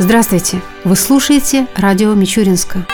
Здравствуйте! Вы слушаете радио Мичуринска.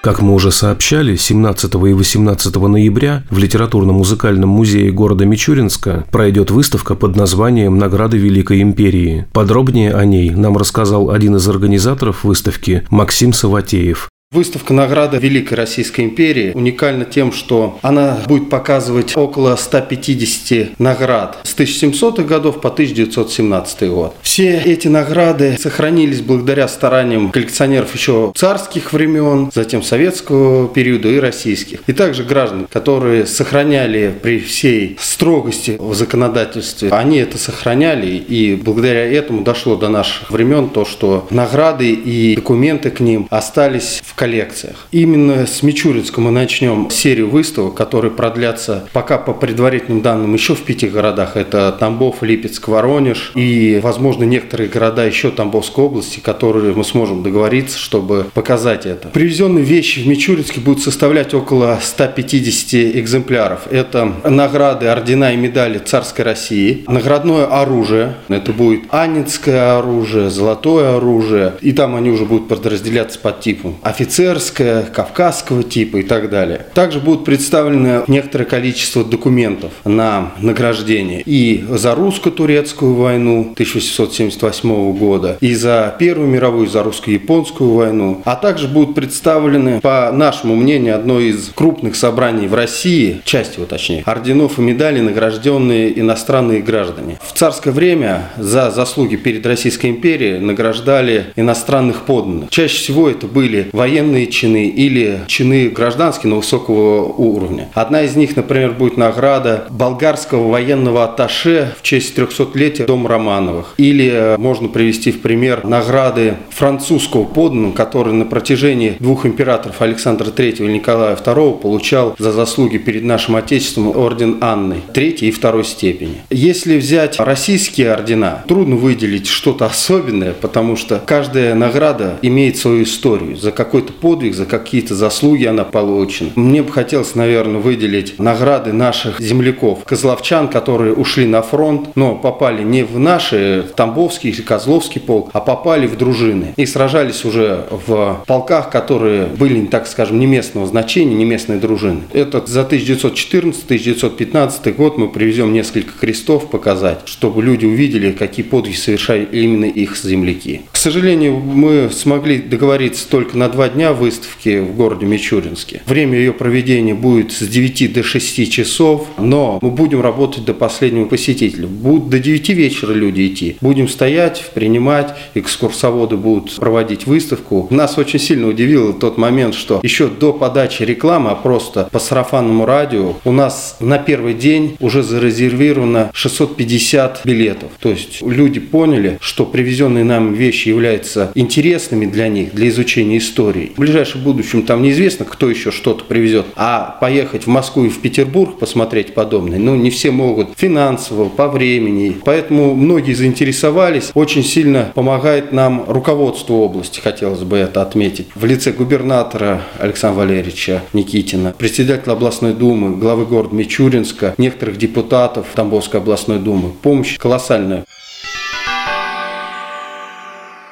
Как мы уже сообщали, 17 и 18 ноября в литературно-музыкальном музее города Мичуринска пройдет выставка под названием «Награды Великой Империи». Подробнее о ней нам рассказал один из организаторов выставки Максим Саватеев. Выставка «Награда Великой Российской империи» уникальна тем, что она будет показывать около 150 наград с 1700-х годов по 1917 год. Все эти награды сохранились благодаря стараниям коллекционеров еще царских времен, затем советского периода и российских. И также граждан, которые сохраняли при всей строгости в законодательстве, они это сохраняли, и благодаря этому дошло до наших времен то, что награды и документы к ним остались в коллекциях. Именно с Мичуринска мы начнем серию выставок, которые продлятся пока по предварительным данным еще в пяти городах. Это Тамбов, Липецк, Воронеж и, возможно, некоторые города еще Тамбовской области, которые мы сможем договориться, чтобы показать это. Привезенные вещи в Мичуринске будут составлять около 150 экземпляров. Это награды, ордена и медали царской России, наградное оружие, это будет анинское оружие, золотое оружие, и там они уже будут подразделяться под типом офицер офицерское, кавказского типа и так далее. Также будут представлены некоторое количество документов на награждение и за русско-турецкую войну 1878 года, и за Первую мировую, и за русско-японскую войну, а также будут представлены, по нашему мнению, одно из крупных собраний в России, часть его точнее, орденов и медалей, награжденные иностранные граждане. В царское время за заслуги перед Российской империей награждали иностранных подданных. Чаще всего это были военные военные чины или чины гражданские, но высокого уровня. Одна из них, например, будет награда болгарского военного атташе в честь 300-летия Дома Романовых. Или э, можно привести в пример награды французского подданного, который на протяжении двух императоров Александра III и Николая II получал за заслуги перед нашим Отечеством орден Анны третьей и второй степени. Если взять российские ордена, трудно выделить что-то особенное, потому что каждая награда имеет свою историю. За какой-то какой-то подвиг, за какие-то заслуги она получена. Мне бы хотелось, наверное, выделить награды наших земляков, козловчан, которые ушли на фронт, но попали не в наши Тамбовский или Козловский полк, а попали в дружины и сражались уже в полках, которые были, так скажем, не местного значения, не местной дружины. Это за 1914-1915 год мы привезем несколько крестов показать, чтобы люди увидели, какие подвиги совершали именно их земляки. К сожалению, мы смогли договориться только на два дня выставки в городе Мичуринске. Время ее проведения будет с 9 до 6 часов, но мы будем работать до последнего посетителя. Будут до 9 вечера люди идти. Будем стоять, принимать, экскурсоводы будут проводить выставку. Нас очень сильно удивил тот момент, что еще до подачи рекламы, а просто по сарафанному радио, у нас на первый день уже зарезервировано 650 билетов. То есть люди поняли, что привезенные нам вещи являются интересными для них, для изучения истории В ближайшем будущем там неизвестно, кто еще что-то привезет. А поехать в Москву и в Петербург посмотреть подобное, ну, не все могут финансово, по времени. Поэтому многие заинтересовались. Очень сильно помогает нам руководство области, хотелось бы это отметить. В лице губернатора Александра Валерьевича Никитина, председателя областной думы, главы города Мичуринска, некоторых депутатов Тамбовской областной думы. Помощь колоссальная.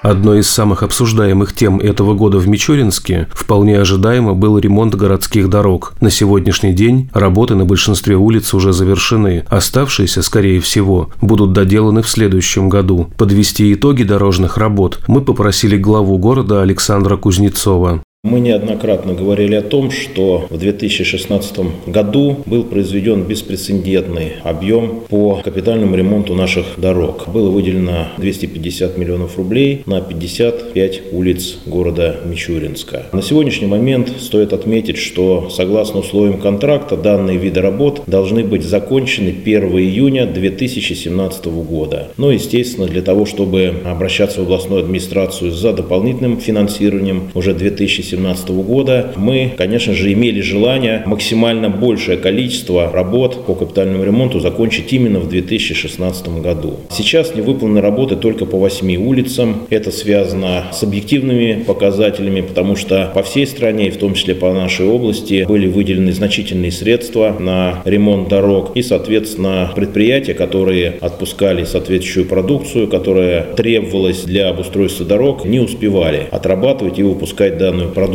Одной из самых обсуждаемых тем этого года в Мичуринске вполне ожидаемо был ремонт городских дорог. На сегодняшний день работы на большинстве улиц уже завершены. Оставшиеся, скорее всего, будут доделаны в следующем году. Подвести итоги дорожных работ мы попросили главу города Александра Кузнецова. Мы неоднократно говорили о том, что в 2016 году был произведен беспрецедентный объем по капитальному ремонту наших дорог. Было выделено 250 миллионов рублей на 55 улиц города Мичуринска. На сегодняшний момент стоит отметить, что согласно условиям контракта данные виды работ должны быть закончены 1 июня 2017 года. Но, естественно, для того, чтобы обращаться в областную администрацию за дополнительным финансированием уже 2017 2017 года, мы, конечно же, имели желание максимально большее количество работ по капитальному ремонту закончить именно в 2016 году. Сейчас не выполнены работы только по 8 улицам. Это связано с объективными показателями, потому что по всей стране, и в том числе по нашей области, были выделены значительные средства на ремонт дорог и, соответственно, предприятия, которые отпускали соответствующую продукцию, которая требовалась для обустройства дорог, не успевали отрабатывать и выпускать данную продукцию.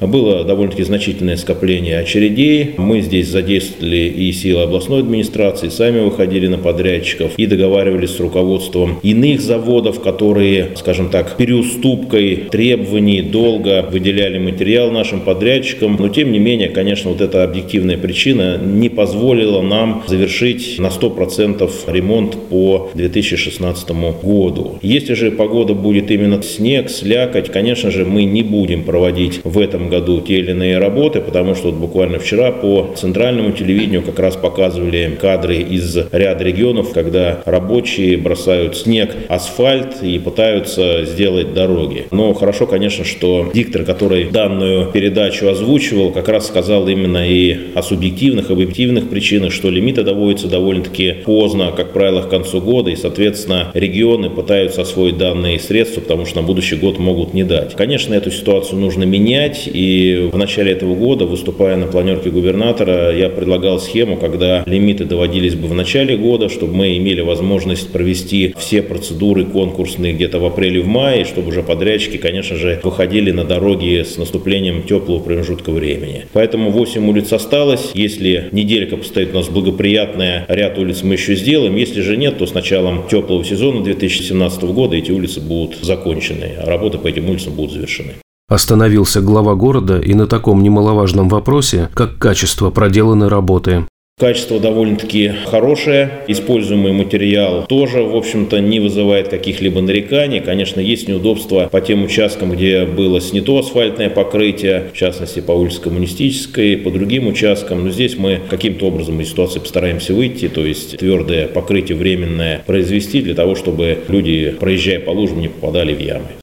Было довольно-таки значительное скопление очередей. Мы здесь задействовали и силы областной администрации, сами выходили на подрядчиков и договаривались с руководством иных заводов, которые, скажем так, переуступкой требований долго выделяли материал нашим подрядчикам. Но, тем не менее, конечно, вот эта объективная причина не позволила нам завершить на 100% ремонт по 2016 году. Если же погода будет именно снег, слякоть, конечно же, мы не будем проводить в этом году те или иные работы, потому что вот буквально вчера по центральному телевидению как раз показывали кадры из ряда регионов, когда рабочие бросают снег, асфальт и пытаются сделать дороги. Но хорошо, конечно, что диктор, который данную передачу озвучивал, как раз сказал именно и о субъективных, объективных причинах, что лимиты доводятся довольно-таки поздно, как правило, к концу года, и, соответственно, регионы пытаются освоить данные средства, потому что на будущий год могут не дать. Конечно, эту ситуацию нужно менять, и в начале этого года, выступая на планерке губернатора, я предлагал схему, когда лимиты доводились бы в начале года, чтобы мы имели возможность провести все процедуры конкурсные где-то в апреле, в мае, чтобы уже подрядчики, конечно же, выходили на дороги с наступлением теплого промежутка времени. Поэтому 8 улиц осталось. Если неделька постоит у нас благоприятная, ряд улиц мы еще сделаем. Если же нет, то с началом теплого сезона 2017 года эти улицы будут закончены, а работы по этим улицам будут завершены. Остановился глава города и на таком немаловажном вопросе, как качество проделанной работы. Качество довольно-таки хорошее. Используемый материал тоже, в общем-то, не вызывает каких-либо нареканий. Конечно, есть неудобства по тем участкам, где было снято асфальтное покрытие, в частности, по улице Коммунистической, по другим участкам. Но здесь мы каким-то образом из ситуации постараемся выйти, то есть твердое покрытие временное произвести для того, чтобы люди, проезжая по лужам, не попадали в ямы.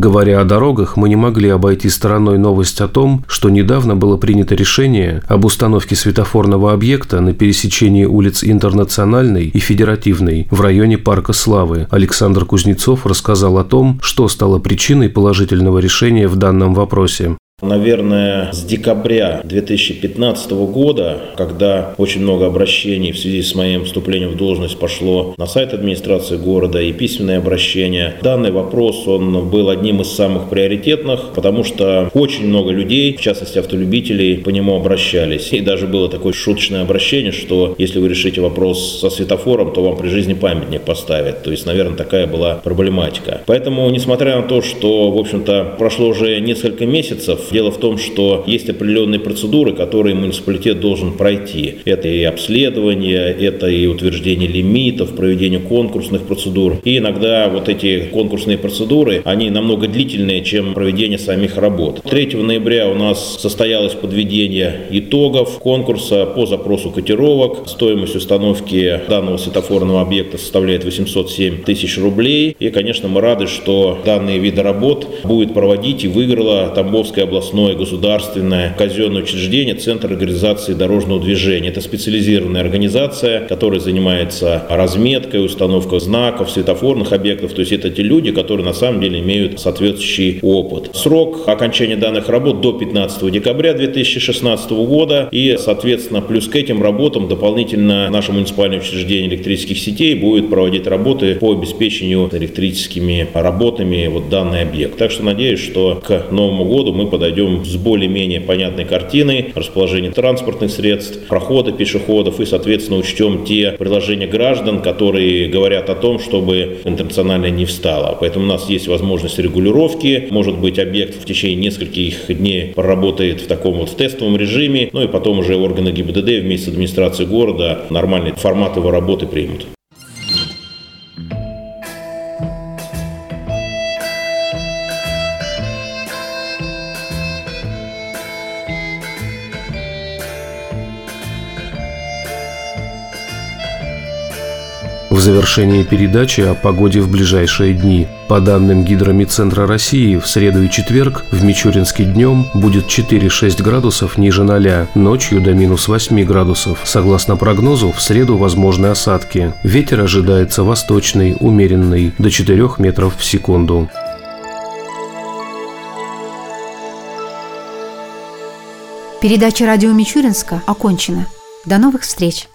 Говоря о дорогах, мы не могли обойти стороной новость о том, что недавно было принято решение об установке светофорного объекта на пересечении улиц Интернациональной и Федеративной в районе Парка Славы. Александр Кузнецов рассказал о том, что стало причиной положительного решения в данном вопросе. Наверное, с декабря 2015 года, когда очень много обращений в связи с моим вступлением в должность пошло на сайт администрации города и письменное обращение, данный вопрос, он был одним из самых приоритетных, потому что очень много людей, в частности автолюбителей, по нему обращались. И даже было такое шуточное обращение, что если вы решите вопрос со светофором, то вам при жизни памятник поставят. То есть, наверное, такая была проблематика. Поэтому, несмотря на то, что, в общем-то, прошло уже несколько месяцев, Дело в том, что есть определенные процедуры, которые муниципалитет должен пройти. Это и обследование, это и утверждение лимитов, проведение конкурсных процедур. И иногда вот эти конкурсные процедуры, они намного длительнее, чем проведение самих работ. 3 ноября у нас состоялось подведение итогов конкурса по запросу котировок. Стоимость установки данного светофорного объекта составляет 807 тысяч рублей. И, конечно, мы рады, что данные виды работ будет проводить и выиграла Тамбовская область областное, государственное, казенное учреждение Центр организации дорожного движения. Это специализированная организация, которая занимается разметкой, установкой знаков, светофорных объектов. То есть это те люди, которые на самом деле имеют соответствующий опыт. Срок окончания данных работ до 15 декабря 2016 года. И, соответственно, плюс к этим работам дополнительно наше муниципальное учреждение электрических сетей будет проводить работы по обеспечению электрическими работами вот данный объект. Так что надеюсь, что к Новому году мы подойдем подойдем с более-менее понятной картиной расположения транспортных средств, прохода пешеходов и, соответственно, учтем те предложения граждан, которые говорят о том, чтобы интернациональная не встала. Поэтому у нас есть возможность регулировки. Может быть, объект в течение нескольких дней проработает в таком вот тестовом режиме, ну и потом уже органы ГИБДД вместе с администрацией города нормальные форматы его работы примут. В завершении передачи о погоде в ближайшие дни. По данным Гидромедцентра России, в среду и четверг в Мичуринске днем будет 4-6 градусов ниже 0, ночью до минус 8 градусов. Согласно прогнозу, в среду возможны осадки. Ветер ожидается восточный, умеренный, до 4 метров в секунду. Передача радио Мичуринска окончена. До новых встреч!